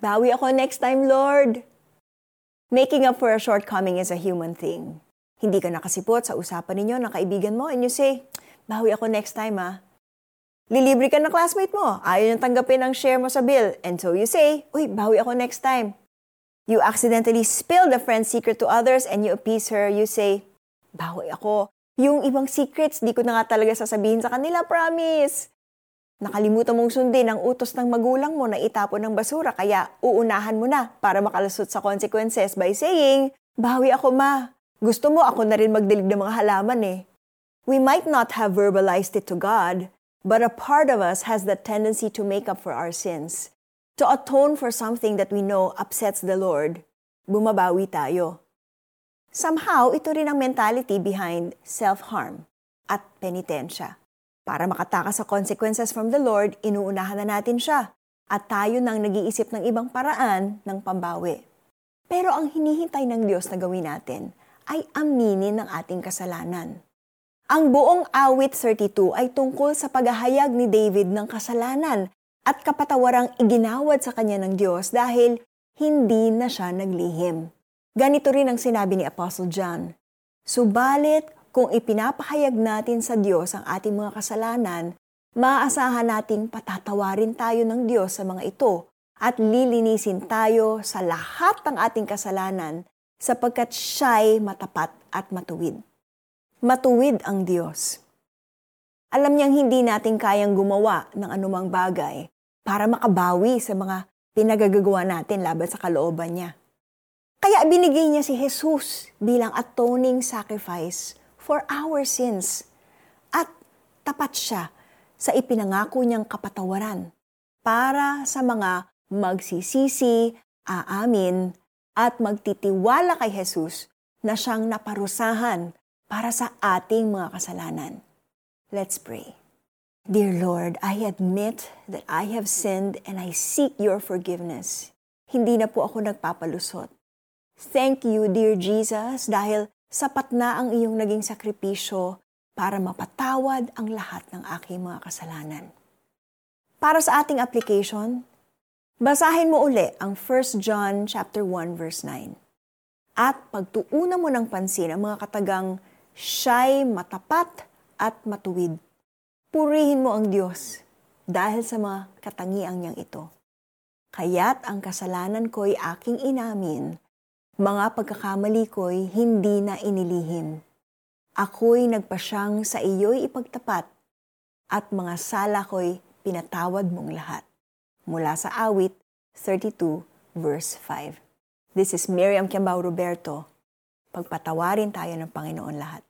Bawi ako next time, Lord. Making up for a shortcoming is a human thing. Hindi ka nakasipot sa usapan ninyo ng kaibigan mo and you say, bawi ako next time ah. Lilibre ka ng classmate mo, ayaw niyang tanggapin ang share mo sa bill, and so you say, uy, bawi ako next time. You accidentally spill the friend's secret to others and you appease her, you say, bawi ako. Yung ibang secrets, di ko na nga talaga sasabihin sa kanila, promise. Nakalimutan mong sundin ang utos ng magulang mo na itapon ng basura kaya uunahan mo na para makalusot sa consequences by saying, Bawi ako ma. Gusto mo ako na rin magdilig ng mga halaman eh. We might not have verbalized it to God, but a part of us has the tendency to make up for our sins. To atone for something that we know upsets the Lord, bumabawi tayo. Somehow, ito rin ang mentality behind self-harm at penitensya. Para makatakas sa consequences from the Lord, inuunahan na natin siya at tayo nang nag-iisip ng ibang paraan ng pambawi. Pero ang hinihintay ng Diyos na gawin natin ay aminin ng ating kasalanan. Ang buong awit 32 ay tungkol sa paghahayag ni David ng kasalanan at kapatawarang iginawad sa kanya ng Diyos dahil hindi na siya naglihim. Ganito rin ang sinabi ni Apostle John, Subalit kung ipinapahayag natin sa Diyos ang ating mga kasalanan, maaasahan nating patatawarin tayo ng Diyos sa mga ito at lilinisin tayo sa lahat ng ating kasalanan sapagkat siya'y matapat at matuwid. Matuwid ang Diyos. Alam niyang hindi natin kayang gumawa ng anumang bagay para makabawi sa mga pinagagagawa natin laban sa kalooban niya. Kaya binigay niya si Jesus bilang atoning sacrifice for our sins. At tapat siya sa ipinangako niyang kapatawaran para sa mga magsisisi, aamin, at magtitiwala kay Jesus na siyang naparusahan para sa ating mga kasalanan. Let's pray. Dear Lord, I admit that I have sinned and I seek your forgiveness. Hindi na po ako nagpapalusot. Thank you, dear Jesus, dahil sapat na ang iyong naging sakripisyo para mapatawad ang lahat ng aking mga kasalanan. Para sa ating application, basahin mo uli ang 1 John chapter 1 verse 9. At pagtuunan mo ng pansin ang mga katagang siya'y matapat at matuwid. Purihin mo ang Diyos dahil sa mga katangiang niyang ito. Kaya't ang kasalanan ko'y aking inamin mga pagkakamali ko'y hindi na inilihim. Ako'y nagpasyang sa iyo'y ipagtapat at mga sala ko'y pinatawad mong lahat. Mula sa awit 32 verse 5. This is Miriam Kiambao Roberto. Pagpatawarin tayo ng Panginoon lahat.